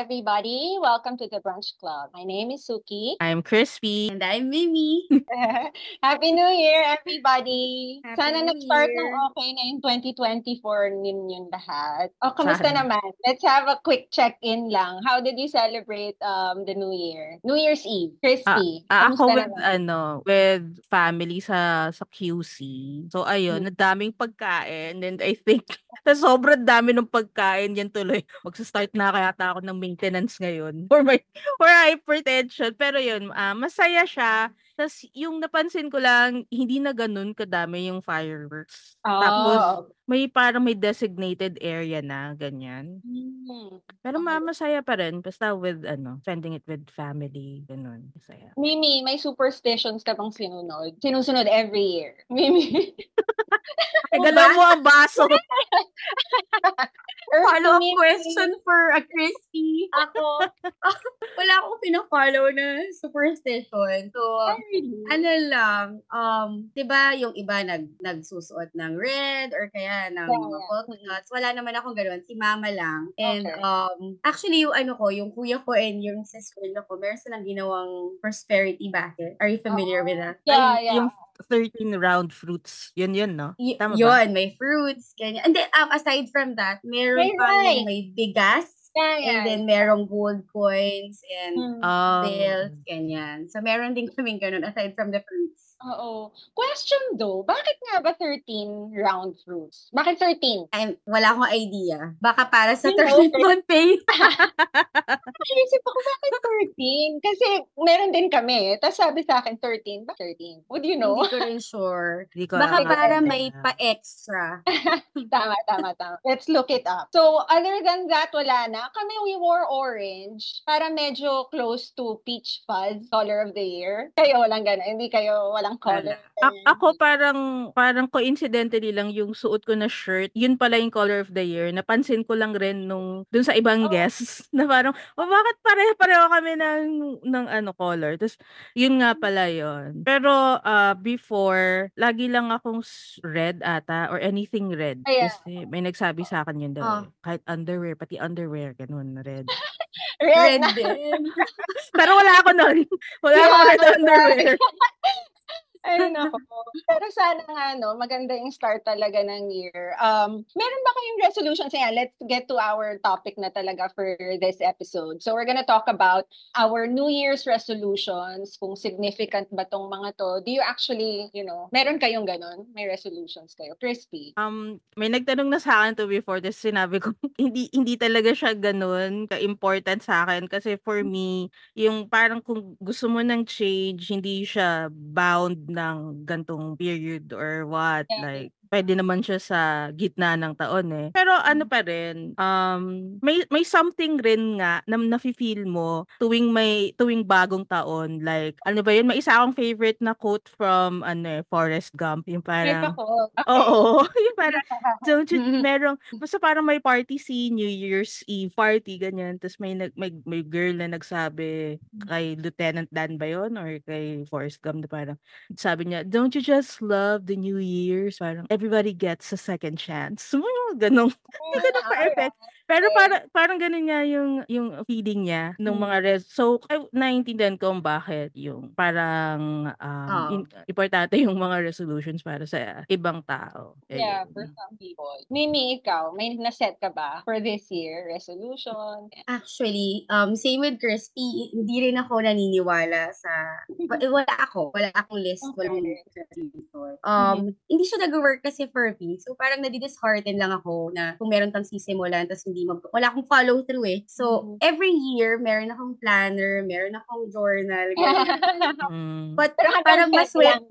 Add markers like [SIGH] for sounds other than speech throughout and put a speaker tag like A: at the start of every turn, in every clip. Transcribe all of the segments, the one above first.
A: everybody. Welcome to the Brunch Club. My name is Suki. [LAUGHS]
B: I'm Crispy.
C: And I'm Mimi. [LAUGHS]
A: Happy New Year, everybody!
C: Happy
A: Sana nag-start ng okay na yung 2024 ninyong lahat. O, kamusta
B: Sana.
A: naman? Let's have a quick check-in lang. How did you celebrate um the New Year? New Year's Eve. Crispy.
B: Ah, ako
A: kamusta
B: with
A: naman?
B: ano, with family sa sa QC. So ayun,
A: Hmm.
B: ang daming pagkain and I think [LAUGHS] sa sobrang dami ng pagkain yan tuloy. Magsa-start na kaya ata ako ng maintenance ngayon [LAUGHS] for my for hypertension. Pero yun, ah, masaya siya. Tapos yung napansin ko lang, hindi na ganun kadami yung fireworks. Tapos
A: Oh.
B: may parang may designated area na ganyan.
A: Hmm.
B: Pero
A: Okay.
B: ma masaya pa rin basta with ano, spending it with family, ganun. Masaya.
A: Mimi, may superstitions ka bang sinunod? Sinusunod every year. [LAUGHS] Mimi.
B: Tagalan mo ang baso. [LAUGHS]
C: Follow-up question for a Crispy. Ako, [LAUGHS] wala akong pina-follow na superstition. So,
A: Ay, really?
C: ano lang, um, 'di ba yung iba nag nagsusuot ng red or kaya ng
A: Yeah,
C: mga dots. Wala naman akong ganoon, si mama lang. And
A: Okay.
C: um actually yung ano ko, yung kuya ko and yung sa school ko, meron silang ginawang prosperity basket. Are you familiar with that?
A: Yeah,
B: Ay,
A: yeah.
B: Yung 13 round fruits. Yun yun, no?
C: Y-
B: Tama ba?
C: yun, may fruits, ganyan. And then, um, aside from that, meron
A: May
C: pa
A: rice.
C: yung may bigas,
A: Yeah, yeah.
C: and then merong gold coins, and
A: Hmm.
B: Um,
C: bills, ganyan. So, meron din kaming ganun aside from the fruits.
A: Oo. Question though, bakit nga ba 13 round fruits? Bakit 13?
C: I'm, wala akong idea. Baka para sa
A: Yun,
C: 13
A: okay.
C: month pay. [LAUGHS]
A: Naisip ako, bakit 13? Kasi meron din kami. Tapos sabi sa akin, 13. Bakit 13? Would you know?
C: Hindi ko rin sure.
B: Hindi ko
C: Baka
B: alam.
C: para may pa-extra. [LAUGHS]
A: tama, tama, tama. Let's look it up. So, other than that, wala na. Kami, we wore orange. Para medyo close to peach fuzz, color of the year. Kayo, walang gano'n. Hindi kayo, walang color.
B: A- ako parang parang coincidentally lang yung suot ko na shirt, yun pala yung color of the year. Napansin ko lang rin nung dun sa ibang
A: Oh.
B: guests [LAUGHS] na parang, oh, bakit pareho-pareho kami ng ng ano color. Tapos yun nga pala yun. Pero ah, before, lagi lang akong red ata or anything red.
A: Ayan.
B: Kasi may nagsabi sa akin yun daw.
C: Oh.
B: eh. Kahit underwear, pati underwear, ganun, red. [LAUGHS]
A: Red
C: Red din. [LAUGHS]
B: Pero wala ako nun. Wala
A: Yeah,
B: ako red underwear.
A: Ay, nako. Pero sana nga, no, maganda yung start talaga ng year. Um, meron ba kayong resolutions? Yan, let's get to our topic na talaga for this episode. So, we're gonna talk about our New Year's resolutions, kung significant ba tong mga to. Do you actually, you know, meron kayong ganun? May resolutions kayo? Crispy.
B: Um, may nagtanong na sa akin to before, tapos sinabi ko, [LAUGHS] hindi, hindi talaga siya ganun ka-important sa akin. Kasi for me, yung parang kung gusto mo ng change, hindi siya bound ng gantong period or what.
A: Yeah.
B: Like, pwede naman siya sa gitna ng taon eh. Pero ano pa rin, um, may, may something rin nga na nafe-feel mo tuwing may, tuwing bagong taon. Like, ano ba yun? May isa akong favorite na quote from, ano eh, Forrest Gump. Yung parang,
A: ako. Okay.
B: Oo, [LAUGHS] yung parang, [LAUGHS] don't you,
C: Mhm.
B: merong, basta parang may party si New Year's Eve party, ganyan. Tapos may, nag, may, may girl na nagsabi kay Lieutenant Dan ba yun? Or kay Forrest Gump na parang, sabi niya, don't you just love the New Year's? Parang, everybody gets a second chance. [LAUGHS] Mga ganong, hindi ko na pa-effect. Pero
A: Okay.
B: para, parang ganun nga yung, yung feeling niya ng
A: Mm.
B: mga res. So, naiintindihan ko kung bakit yung parang um,
C: Oo.
B: in- importante yung mga resolutions para sa ibang tao.
A: Yeah,
B: Ayun.
A: for some people. Mimi, ikaw, may naset ka ba for this year? Resolution?
C: Actually, um, same with Crispy, hindi rin ako naniniwala sa, eh, wala ako, wala akong list, wala akong
A: Okay.
C: resolution. Um, hindi siya nag-work kasi for me. So, parang nadi-dishearten lang ako na kung meron kang sisimulan, tapos hindi mag, wala akong follow through eh. So,
A: Mhm.
C: every year, meron akong planner, meron akong journal, [LAUGHS] ganyan.
B: Mm.
C: But,
A: Pero
C: parang maswerte,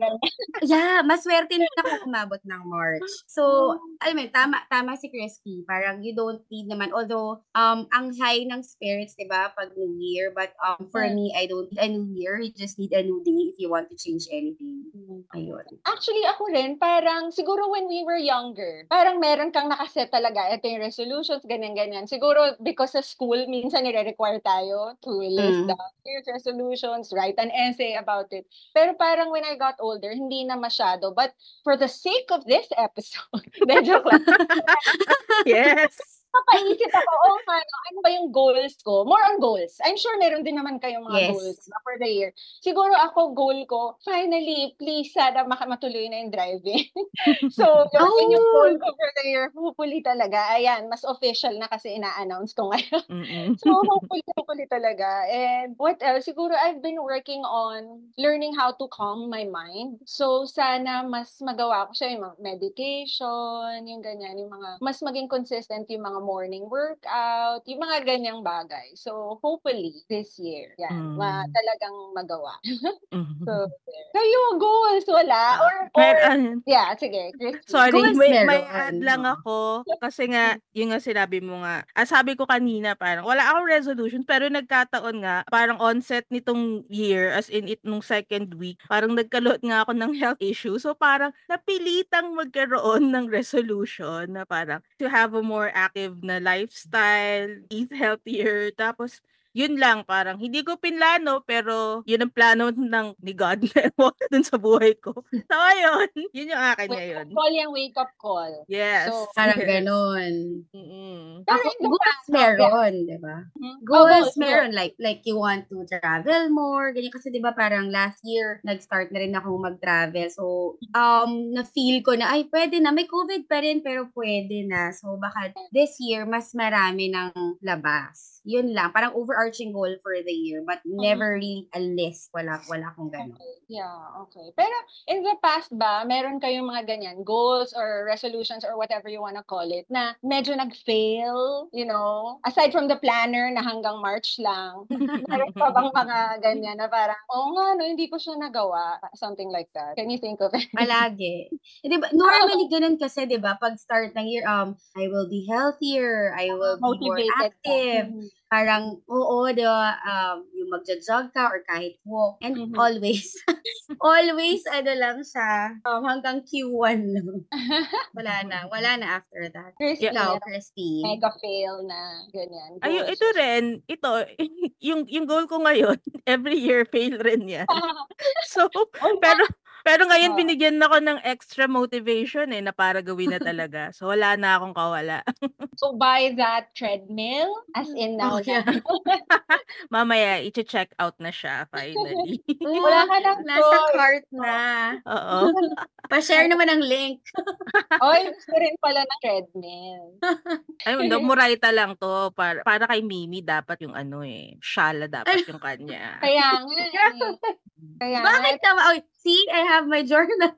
C: yeah, maswerte na ako umabot ng March. So, alam mo, tama, tama si Crispy. Parang you don't need naman, although, um, ang high ng spirits, di ba, pag New Year, but um, for
A: Mm.
C: me, I don't need a new year. You just need a new day if you want to change anything. Ayun.
A: Actually, ako rin, parang siguro when we were younger, parang meron kang nakaset talaga. Ito yung resolutions, ganyan-ganyan. Siguro because sa school, minsan nire-require tayo to list
C: Mm.
A: down your resolutions, write an essay about it. Pero parang when I got older, hindi na masyado. But for the sake of this episode, de joke lang.
B: Yes.
A: Papaisip ako, oh nga, no, ano ba yung goals ko? More on goals. I'm sure meron din naman kayong mga
C: Yes.
A: goals for the year. Siguro ako, goal ko, finally, please, sana maka- matuloy na yung driving. [LAUGHS] so, yun, yun yung
C: Oh.
A: goal ko for the year. Hopefully talaga. Ayan, mas official na kasi ina-announce ko [LAUGHS] ngayon. So, hopefully, hopefully talaga. And what else? Siguro, I've been working on learning how to calm my mind. So, sana mas magawa ko siya yung mga medication, yung ganyan, yung mga, mas maging consistent yung mga morning workout, yung mga ganyang bagay. So, hopefully, this year, yan, ma-
B: Mm.
A: talagang magawa. [LAUGHS] So. Kayo, goals, wala? Or, or,
B: Pero, ano,
A: yeah, sige, Christy.
B: Sorry,
C: Goals
B: may, may add lang ako. Kasi nga, [LAUGHS] yung nga sinabi mo nga, ah, sabi ko kanina, parang wala akong resolution, pero nagkataon nga, parang onset nitong year, as in it nung second week, parang nagkalot nga ako ng health issue. So parang napilitang magkaroon ng resolution na parang to have a more active na lifestyle, eat healthier, tapos yun lang, parang hindi ko pinlano, pero yun ang plano ng ni God [LAUGHS] dun sa buhay ko. So, ayun. Yun yung akin
A: Wake
B: ngayon.
A: up call yung wake up call.
B: Yes.
A: So,
C: Parang
B: yes.
C: ganon.
B: Mm-mm.
A: Pero
C: Ako, goals meron, di ba?
A: Hmm? Oh,
C: Goals
A: goals, go.
C: meron. Like, like you want to travel more. Ganyan. Kasi di ba parang last year, nag-start na rin ako mag-travel. So, um, na-feel ko na, ay, pwede na. May COVID pa rin, pero pwede na. So, baka this year, mas marami ng labas. Yun lang. Parang overarching goal for the year. But never really a list. Wala, wala akong ganun.
A: Okay. Yeah, okay. Pero in the past ba, meron kayong mga ganyan, goals or resolutions or whatever you wanna call it, na medyo nag-fail, you know? Aside from the planner na hanggang March lang, [LAUGHS] meron pa bang mga ganyan na parang, oo nga, no, hindi ko siya nagawa. Something like that. Can you think of it?
C: Palagi. Eh, [LAUGHS] di ba, normally ganun kasi, di ba, pag start ng year, um, I will be healthier, I will be more
A: Motivated ka.
C: active.
A: Mhm.
C: Parang, oo, di ba, um, yung magja-jog ka or kahit walk. And
A: Mhm.
C: always, [LAUGHS] always, ano lang siya, um, hanggang Q1 lang. [LAUGHS] Wala na, wala na after that.
A: Christy,
C: Ikaw,
A: meron
C: Christy.
A: mega fail na ganyan.
B: Ayun,
A: goals.
B: ito rin, ito, [LAUGHS] yung, yung goal ko ngayon, every year fail rin yan. So,
A: Oh,
B: pero, pero ngayon
A: Oh.
B: binigyan ako ng extra motivation eh, na para gawin na [LAUGHS] talaga. So, wala na akong kawala. [LAUGHS]
A: So buy that treadmill as in now
C: Oh, yeah.
A: na. [LAUGHS]
B: Mamaya, i-check out na siya, finally.
A: Wala ka ng
C: Nasa cart na.
B: Oo.
C: Pa-share naman ang link.
A: Oy, gusto rin pala ng treadmill.
B: Ayun, no, Murayta lang to. Para, para kay Mimi, dapat yung ano eh, shala dapat yung kanya.
A: Kaya nga eh. Kaya
C: Bakit naman? Oh, see, I have my journal.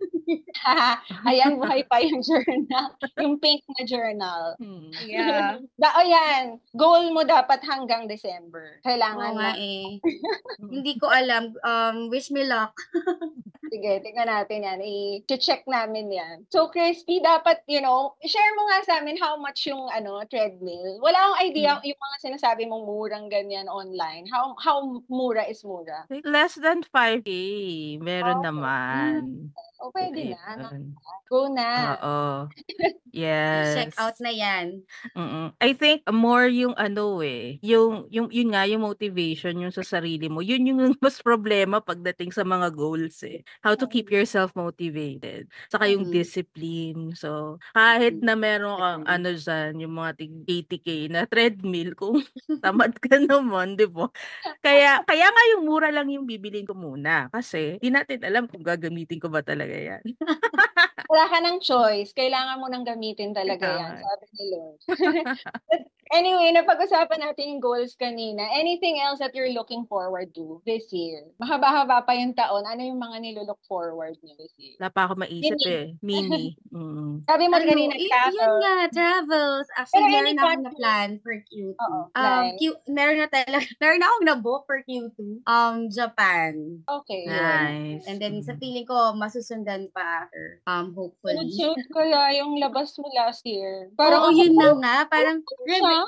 C: [LAUGHS]
A: Ayan, buhay pa yung journal. Yung pink na journal.
B: Hmm. [LAUGHS]
C: Yeah.
A: Da, o yan, goal mo dapat hanggang December. Kailangan
C: Oo nga
A: na.
C: eh. [LAUGHS] Hindi ko alam. Um, wish me luck.
A: Sige, tingnan natin yan. I-check namin yan. So, Crispy, dapat, you know, share mo nga sa amin how much yung ano treadmill. Wala akong idea yung mga sinasabi mong murang ganyan online. How how mura is mura?
B: Less than 5K. Meron
A: Okay.
B: Naman.
A: O, pwede na.
B: Ayun.
A: Go na.
B: Oo. [LAUGHS] Yes.
C: Check out na yan.
B: Mm. I think more yung ano eh, yung yung yun nga yung motivation yung sa sarili mo. Yun yung [LAUGHS] mas problema pagdating sa mga goals eh. How to keep yourself motivated. Saka yung
C: Mhm.
B: discipline. So, kahit na meron kang
C: Mhm.
B: ano dyan, yung mga tig 80k na [LAUGHS] treadmill kung tamad ka naman, 'di ba? Kaya kaya nga yung mura lang yung bibilin ko muna kasi di natin alam kung gagamitin ko ba talaga 'yan.
A: Wala ka ng choice. Kailangan mo nang gamitin talaga
B: Tama.
A: yan, sabi ni Lord. [LAUGHS] anyway, napag-usapan natin yung goals kanina. Anything else that you're looking forward to this year? Mahaba-haba pa yung taon. Ano yung mga nilook forward niyo this year?
B: Wala pa ako maisip
A: Mini.
B: eh. Mini. [LAUGHS] Mm.
A: Sabi mo
C: Ano,
A: kanina,
C: y-
A: travel.
C: yun nga, travels. Actually,
A: Pero
C: meron akong na-plan for Q2.
A: Oo,
C: Um,
A: like?
C: Q, meron na talaga, [LAUGHS] meron na akong na-book for Q2. Um, Japan.
A: Okay.
B: Nice.
C: And then, sa
B: Mm.
C: feeling ko, masusundan pa after. Um, hopefully.
A: Nag-shoot kaya yung labas mo last year.
C: Parang, Oo, yun na nga. Parang?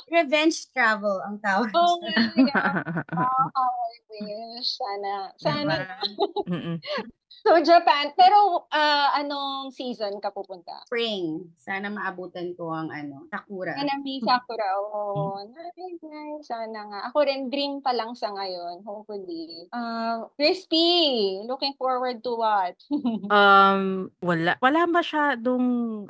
C: Reve- revenge travel ang tawag.
A: Oh my God. [LAUGHS] Oh, I wish. Sana. Sana.
C: Diba?
A: So, Japan. Pero, ah, anong season ka pupunta?
C: Spring. Sana maabutan ko ang ano, Sakura.
A: Hanami Sakura. Oo. Nice, nice. Sana nga. Ako rin, dream pa lang sa ngayon. Hopefully. Uh, Crispy. Looking forward to what? [LAUGHS]
B: Um, wala. Wala masyadong,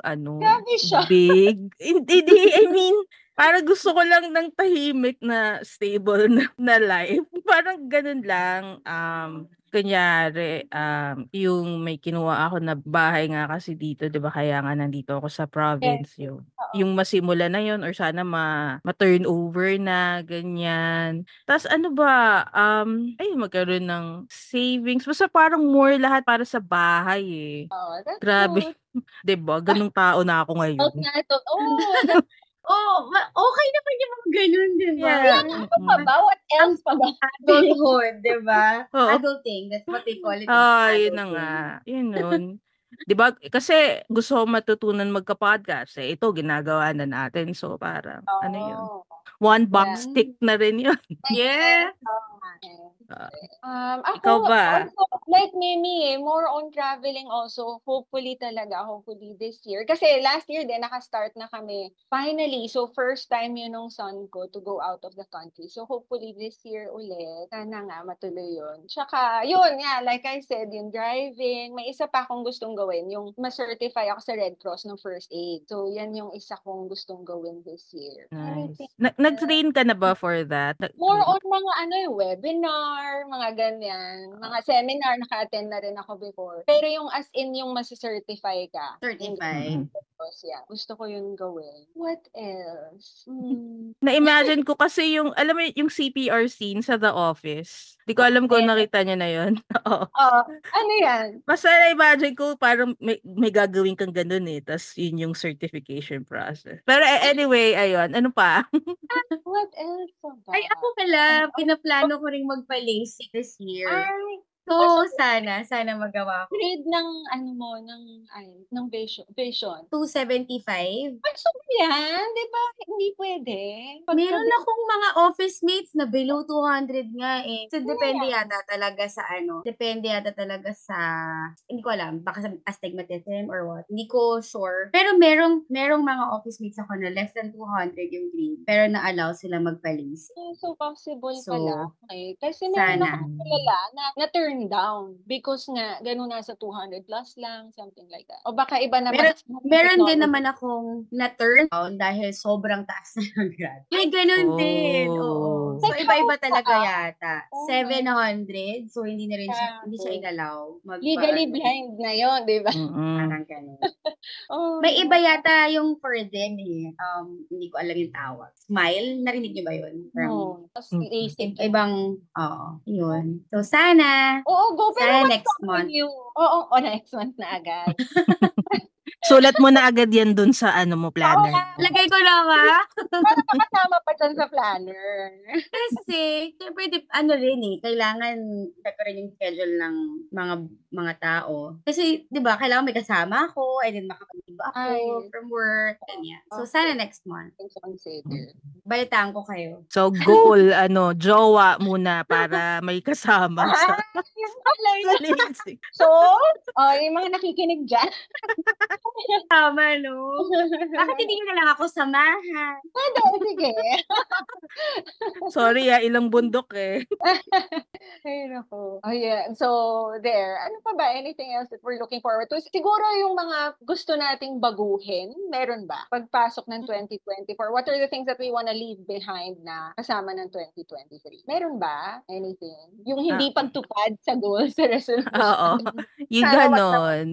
B: ano,
A: Grabe siya.
B: big. Hindi, I mean, parang gusto ko lang ng tahimik na stable na, [LAUGHS] na life. Parang ganun lang. Um, kunyari, um, yung may kinuha ako na bahay nga kasi dito, di ba? Kaya nga nandito ako sa province yung yung masimula na yon or sana ma, ma-turn over na, ganyan. Tapos ano ba, um, ay magkaroon ng savings. Basta parang more lahat para sa bahay eh.
A: Oh,
B: Grabe.
A: good. [LAUGHS]
B: 'Di ba? Ganung tao na ako
A: Out
B: ngayon.
A: na ito. Oh,
C: Oh, ma- okay naman yung mga ganun, di ba?
B: Yeah.
A: ano pa ba? What else pa ba?
C: Adulthood, di ba?
B: Oo.
C: Adulting, that's what they call it.
B: Ah, yun na nga. Yun nun. 'Di ba? Kasi gusto ko matutunan magka-podcast. Eh, ito ginagawa na natin. So parang ano yun?
A: Oh.
B: One box
C: Yeah.
B: tick na rin yun. [LAUGHS]
C: Yeah.
B: Ah.
A: Um, ako,
B: Ikaw ba?
A: also, like Mimi, eh, more on traveling also. Hopefully talaga, hopefully this year. Kasi last year din, nakastart na kami. Finally, so first time yun nung son ko to go out of the country. So hopefully this year ulit, sana nga matuloy yun. Tsaka, yun nga, like I said, yung driving, may isa pa akong gustong gawin, yung ma-certify ako sa Red Cross ng first aid. So yan yung isa kong gustong gawin this year.
B: Nice. Nag-train ka na ba for that?
A: More on mga ano yung webinar, mga ganyan. Mga seminar, naka-attend na rin ako before. Pero yung as in yung masicertify ka.
C: Certified.
B: Mhm.
A: Tapos, yeah, gusto ko yun gawin. What else? Hmm. [LAUGHS]
B: Na-imagine ko kasi yung, alam mo yung CPR scene sa The Office. Di ko alam kung nakita niyo na yun. [LAUGHS] Oo.
A: Oh, ano yan?
B: Basta na-imagine ko parang may, may gagawin kang ganun eh. Tapos yun yung certification process. Pero eh, anyway, ayun. Ano pa? [LAUGHS]
A: What else ba?
C: Ay, ako pala, pinaplano ko rin magpa-LASIK this year.
A: Ay,
C: So, sana, sana magawa ko.
A: grade ng ano mo, ng, ay, ng vision. vision.
C: 275.
A: Ay, so yan? Di ba? Hindi pwede. Pag-
C: Meron akong mga office mates na below 200 nga eh. So, depende yata talaga sa ano. Depende yata talaga sa, hindi ko alam, baka sa astigmatism or what. Hindi ko sure. Pero merong, merong mga office mates ako na less than 200 yung grade. Pero na-allow sila magpa-LASIK.
A: Ah, So, possible
C: So,
A: pala. Okay. Kasi meron akong kilala na, na turn down because nga, ganun nasa 200 plus lang, something like that. O baka iba naman.
C: Meron- Meron din naman akong na-turn down dahil sobrang taas na ng grad. May [LAUGHS] ganun din. Oo.
B: Oh.
C: So,
A: Like,
C: iba-iba talaga
A: pa?
C: yata.
A: Oh,
C: 700. So, hindi na rin siya,
A: Grabe.
C: hindi siya inalaw. Magpa,
A: Legally blind na yon di ba?
B: Mm-mm. [LAUGHS]
C: Parang ganun. [LAUGHS]
A: Oh.
C: May iba yata yung for them eh. Um, hindi ko alam yung tawag. Smile? Narinig niyo ba yun? From,
A: No.
B: Mm.
C: I- ibang, oo, yun. So, sana,
A: Oo, go. Pero
C: sana next month.
A: Yung, oo, oh, next month na agad. [LAUGHS]
B: Sulat mo na agad yan dun sa ano mo, planner.
A: Oo.
C: Lagay ko na ba?
A: Para makasama pa dyan sa planner.
C: Kasi, syempre, dip, ano rin eh, kailangan check ko rin yung schedule ng mga mga tao. Kasi, di ba, kailangan may kasama ako, and then makapag-iba ako
A: Ay.
C: from work, ganyan. So,
A: Okay.
C: sana next month. Balitaan ko kayo.
B: So, goal, ano, jowa muna para may kasama sa [LAUGHS]
A: pala [LAUGHS] yun. So, oh, yung mga nakikinig dyan. [LAUGHS]
C: Tama, no? Bakit hindi nyo [LAUGHS] na lang ako samahan?
A: Pwede, sige. [LAUGHS]
B: Sorry ah, ilang bundok eh. [LAUGHS]
A: Ay, naku. Oh, yeah. So, there. Ano pa ba? Anything else that we're looking forward to? Siguro yung mga gusto nating baguhin, meron ba? Pagpasok ng 2024, what are the things that we wanna leave behind na kasama ng 2023? Meron ba? Anything? Yung hindi pagtupad sa goals, sa resolution.
B: Oo. Yung ganon.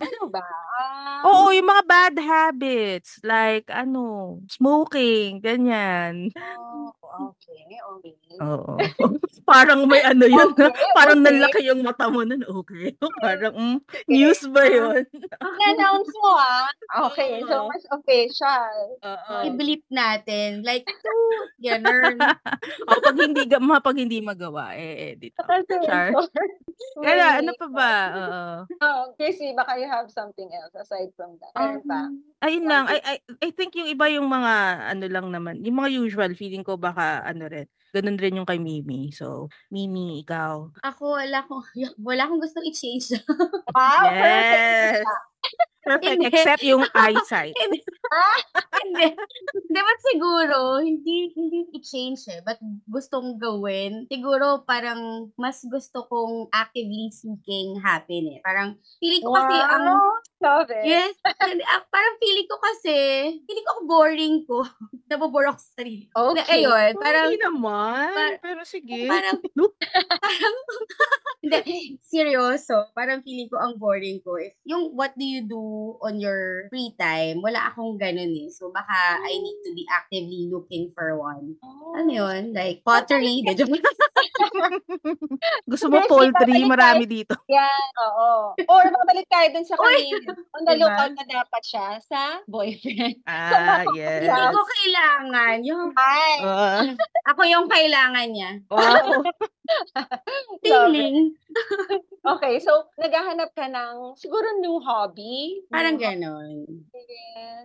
A: Ano ba? Ah,
B: Oo, yung mga bad habits. Like, ano, smoking, ganyan.
A: oh, okay, okay.
B: Oo. [LAUGHS] Parang may ano yun.
A: Okay, [LAUGHS]
B: Parang
A: okay.
B: nanlaki yung mata mo nun. Okay. [LAUGHS] Parang, mm, news ba yun?
A: I-announce mo ah. Okay, so mas official.
B: Oo.
C: I-bleep natin. Like, ganun.
B: O, pag hindi, pag hindi magawa, eh, edit.
A: Kasi
B: Char. Kaya, ano pa ba? Oo.
A: Oh, Chrissy, baka you have something else aside from that. Meron pa?
B: Ayun lang. I, I, I think yung iba yung mga, ano lang naman, yung mga usual, feeling ko baka ano rin. Ganun rin yung kay Mimi. So, Mimi, ikaw.
C: Ako, wala akong, [LAUGHS] wala akong gustong i-change. [LAUGHS]
A: Wow,
B: Yes.
A: perfect.
B: Perfect. Except yung [LAUGHS] eyesight.
C: hindi. Hindi, ba't siguro, hindi, hindi i-change eh. Ba't gustong gawin? Siguro, parang, mas gusto kong actively seeking happiness. Parang, feeling ko kasi ang,
A: Wow, love it.
C: yes, ah, parang feeling ko kasi, feeling ko boring ko. Nabobore ako sa sarili. ko. Na,
A: Okay.
C: ayun, parang,
B: Hindi naman.
C: par-
B: pero sige.
C: parang, [LAUGHS] parang, [LAUGHS] hindi, seryoso. Parang feeling ko ang boring ko. If, yung what do you do on your free time, wala akong ganun eh. So, baka I need to be actively looking for one.
A: Oh.
C: Ano yun? Like, pottery. [LAUGHS]
B: Gusto mo poultry, marami dito.
A: Yan, oo. Or babalik tayo dun sa kanina. On the
C: Diba?
A: lookout na dapat siya sa boyfriend.
B: Ah,
A: baka-
B: yes.
C: Hindi ko kailangan. Yung,
A: Ay,
B: Ah,
C: ako yung kailangan niya.
B: wow. [LAUGHS]
C: Feeling.
A: Okay, so naghahanap ka ng siguro new hobby?
C: Parang
A: New
C: ganon.
A: hobby.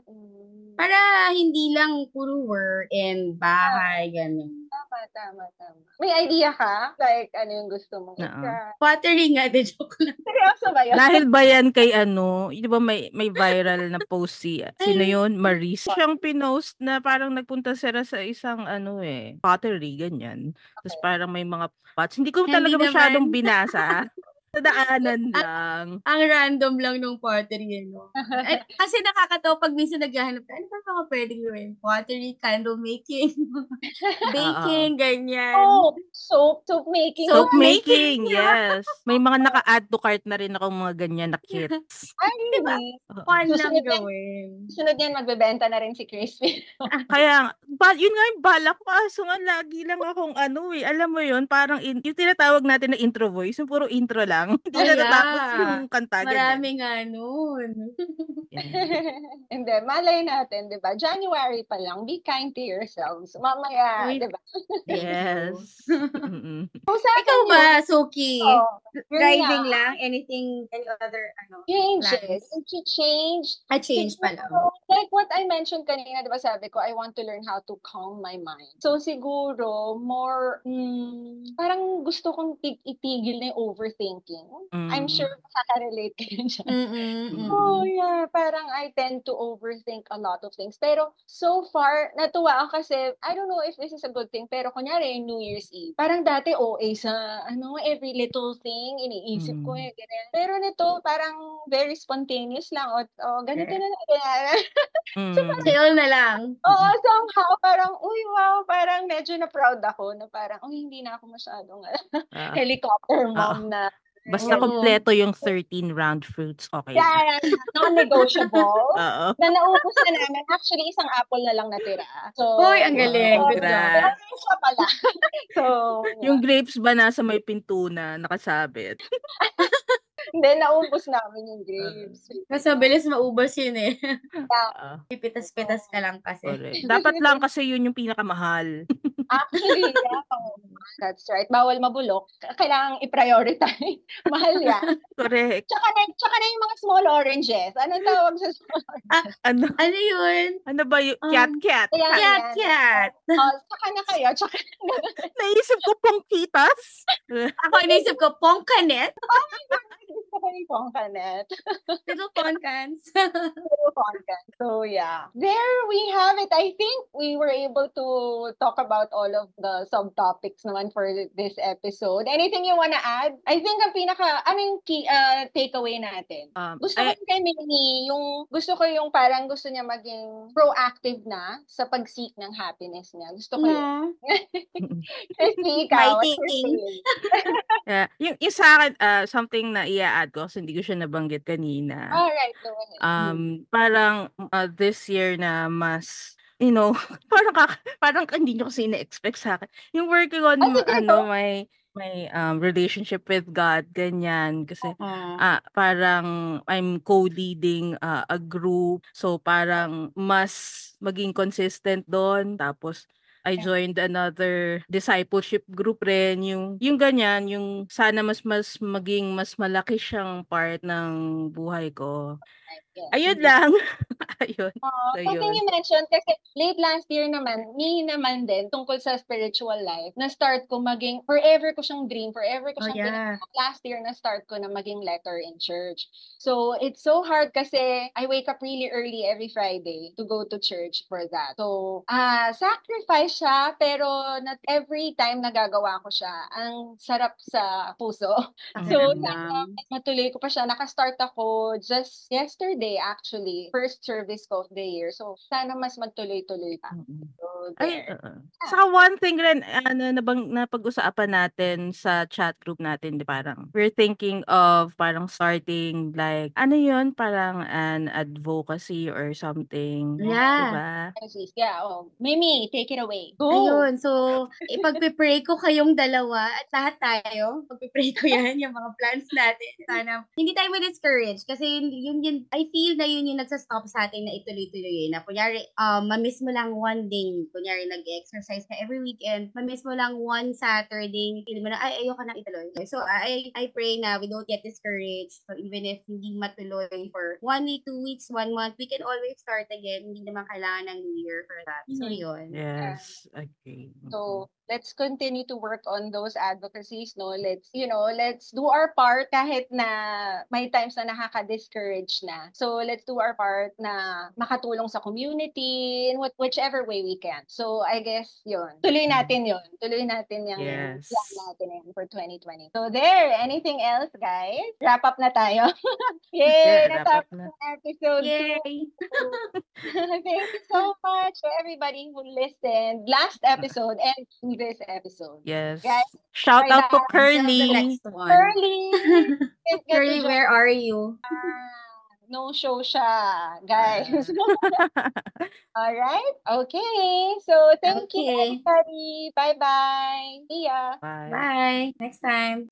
A: Mm.
C: Para hindi lang puro work and bahay, ganon.
A: Tama, tama, tama. May idea ka? Like, ano yung gusto mong i-try?
C: Pottery nga, de [LAUGHS] joke lang.
A: Seryoso ba yun?
B: Dahil ba yan kay ano, di ba may, may viral na post si, [LAUGHS] sino yun? Maris. Siyang pinost na parang nagpunta sila sa isang ano eh, pottery, ganyan. Tapos parang may mga pots. Hindi ko
C: Hindi
B: talaga
C: naman.
B: masyadong [LAUGHS] binasa. Nadaanan lang.
C: Ang random lang nung pottery, ano. [LAUGHS] Eh, kasi nakakatawa pag minsan naghahanap ano ba mga pwedeng gawin? Pottery, candle making, [LAUGHS] baking, ganyan.
A: Oh, soap, soap making.
B: Soap
C: Soap
B: making,
C: making, yeah.
B: yes. [LAUGHS] May mga naka-add to cart na rin ako mga ganyan na kits.
A: Ay, really?
B: Oo.
C: Fun lang
A: yan.
C: gawin.
A: Sunod yan, magbebenta na rin si Crispy.
B: Kaya, ba, yun nga yung balak ko. Nga, lagi lang akong ano eh. Alam mo yun, parang in, yung tinatawag natin na intro voice, yung puro intro lang. [LAUGHS] Hindi
C: Ay,
B: na natapos yung kanta. ganyan.
C: Marami nga nun. [LAUGHS]
A: Hindi, malay natin, di ba? January pa lang, be kind to yourselves. Mamaya, di ba? [LAUGHS]
B: Yes.
A: So, sa
C: Ikaw ba, Suki?
A: oh,
C: Driving lang? Anything, any other, ano?
A: Changes.
C: plans?
A: And to change.
C: A change pa lang.
A: Siguro, Like what I mentioned kanina, di ba sabi ko, I want to learn how to calm my mind. So siguro, more, mm, parang gusto kong tig- itigil na yung overthinking. I'm
B: Mm.
A: sure makaka-relate [LAUGHS] kayo dyan.
C: Mm-mm.
A: Oh yeah, parang I tend to overthink a lot of things. Pero so far, natuwa ako kasi, I don't know if this is a good thing, pero kunyari New Year's Eve, parang dati OA sa, ano, every little thing, iniisip ko
B: Mm.
A: eh, ganyan. Pero nito, parang very spontaneous lang. O, oh, ganito na ganyan. [LAUGHS]
B: Mm.
C: Chill na lang.
A: Oo, somehow, parang, uy, wow, parang medyo na proud ako na parang, uy, hindi na ako masyadong
B: Ah, [LAUGHS]
A: helicopter mom na.
B: Basta kompleto yung 13 round fruits, okay.
A: Yan, non-negotiable. [LAUGHS]
B: Oo.
A: na naubos na namin. Actually, isang apple na lang natira. So,
C: Hoy, ang galing. Job.
B: Congrats.
A: siya pala. [LAUGHS] so,
B: Yung grapes ba nasa may pinto na nakasabit? [LAUGHS]
A: hindi, naubos namin yung grapes.
C: Kasi mabilis maubos yun eh.
B: Ah, [LAUGHS]
C: Pipitas-pitas ka lang kasi.
B: correct. Dapat lang kasi yun yung pinakamahal. [LAUGHS]
A: Actually, yeah. oh, that's right. Bawal mabulok. Kailangang i-prioritize. [LAUGHS] Mahal yan.
B: Correct.
A: Tsaka na, tsaka na yung mga small oranges. Anong tawag sa small oranges?
B: Ano,
C: Ano yun?
B: ano ba yung
C: Um,
B: cat cat?
A: Kaya
C: Cat,
A: yan.
C: cat.
A: Oh, tsaka na kayo. Tsaka
B: Naisip ko pongkitas.
C: Ako inisip ko, pongkanet.
A: gusto ko yung pongkanet.
C: Little pongkans.
A: Puro content. So yeah. There we have it. I think we were able to talk about all of the subtopics naman for this episode. Anything you wanna add? I think ang pinaka, ano yung key, uh, takeaway natin?
B: Um,
A: Gusto ko
B: ay,
A: yung kay Minnie, yung gusto ko yung parang gusto niya maging proactive na sa pag-seek ng happiness niya. Gusto ko yun. [LAUGHS] [LAUGHS] Kasi ikaw,
C: My thinking. [LAUGHS]
B: yeah, yung, yung sa akin, ah, something na i-add ko kasi hindi ko siya nabanggit kanina.
A: Alright, go ahead.
B: Um, parang uh, this year na mas you know, [LAUGHS] parang kaka- parang hindi nyo kasi na-expect sa akin. Yung working on
A: Ay,
B: ano my my um, relationship with God, ganyan kasi
C: Ah.
B: ah parang I'm co-leading ah, a group. So parang mas maging consistent doon tapos I joined another discipleship group rin yung yung ganyan yung sana mas mas maging mas malaki siyang part ng buhay ko.
A: Yes.
B: Ayun lang. [LAUGHS] Ayun.
A: Oo,
B: So, yun.
A: you mentioned, kasi late last year naman, me naman din, tungkol sa spiritual life, na-start ko maging, forever ko siyang dream, forever ko
C: Oh,
A: siyang
C: yeah.
A: pinag- Last year, na-start ko na maging letter in church. So, it's so hard kasi I wake up really early every Friday to go to church for that. So, ah sacrifice siya, pero not every time nagagawa ko siya, ang sarap sa puso. So,
C: Pakiramdam.
A: matuloy ko pa siya. Nakastart ako just yesterday actually. First service ko of the year. So, sana mas magtuloy-tuloy pa. So,
B: Ay,
A: there.
B: oo. Saka one thing rin, ano, nabang, napag-usapan natin sa chat group natin, di parang, we're thinking of parang starting like, ano yun, parang an advocacy or something.
C: Yeah.
B: Diba?
A: Yeah, oh. Mimi, take it away. Go!
C: Ayun, so, [LAUGHS] ipagpipray ko kayong dalawa at lahat tayo, pagpipray ko [LAUGHS] yan, yung mga plans natin. Sana, hindi tayo ma-discourage kasi yun, yun, I feel na yun yung nagsastop sa atin na ituloy-tuloy. Na kunyari, um, mamiss mo lang one day, kunyari nag-exercise ka every weekend, mamiss mo lang one Saturday, feel mo na, ay, ayoko na ituloy. So, I, I pray na we don't get discouraged. So, even if hindi matuloy for one week, two weeks, one month, we can always start again. Hindi naman kailangan ng Year for that. So,
A: Mhm.
C: yun.
B: Yes. Okay.
A: So, let's continue to work on those advocacies, no? Let's, you know, let's do our part kahit na may times na nakaka-discourage na. So, let's do our part na makatulong sa community in what, whichever way we can. So, I guess, yun. Tuloy natin yun. Tuloy natin yung
B: Yes.
A: plan natin yun for 2020. So, there. Anything else, guys? Wrap up na tayo. [LAUGHS] Yay!
B: Yeah, wrap up na.
A: episode
C: Yay! [LAUGHS]
A: Thank you so much to everybody who listened last episode and this episode.
B: Yes.
A: Guys,
B: Shout out to Curly.
A: Curly!
C: Curly, where are you?
A: No show siya, guys. [LAUGHS] Alright? Okay. So, thank you,
C: Okay.
A: everybody. Bye-bye. See ya.
B: Bye.
C: Bye. Next time.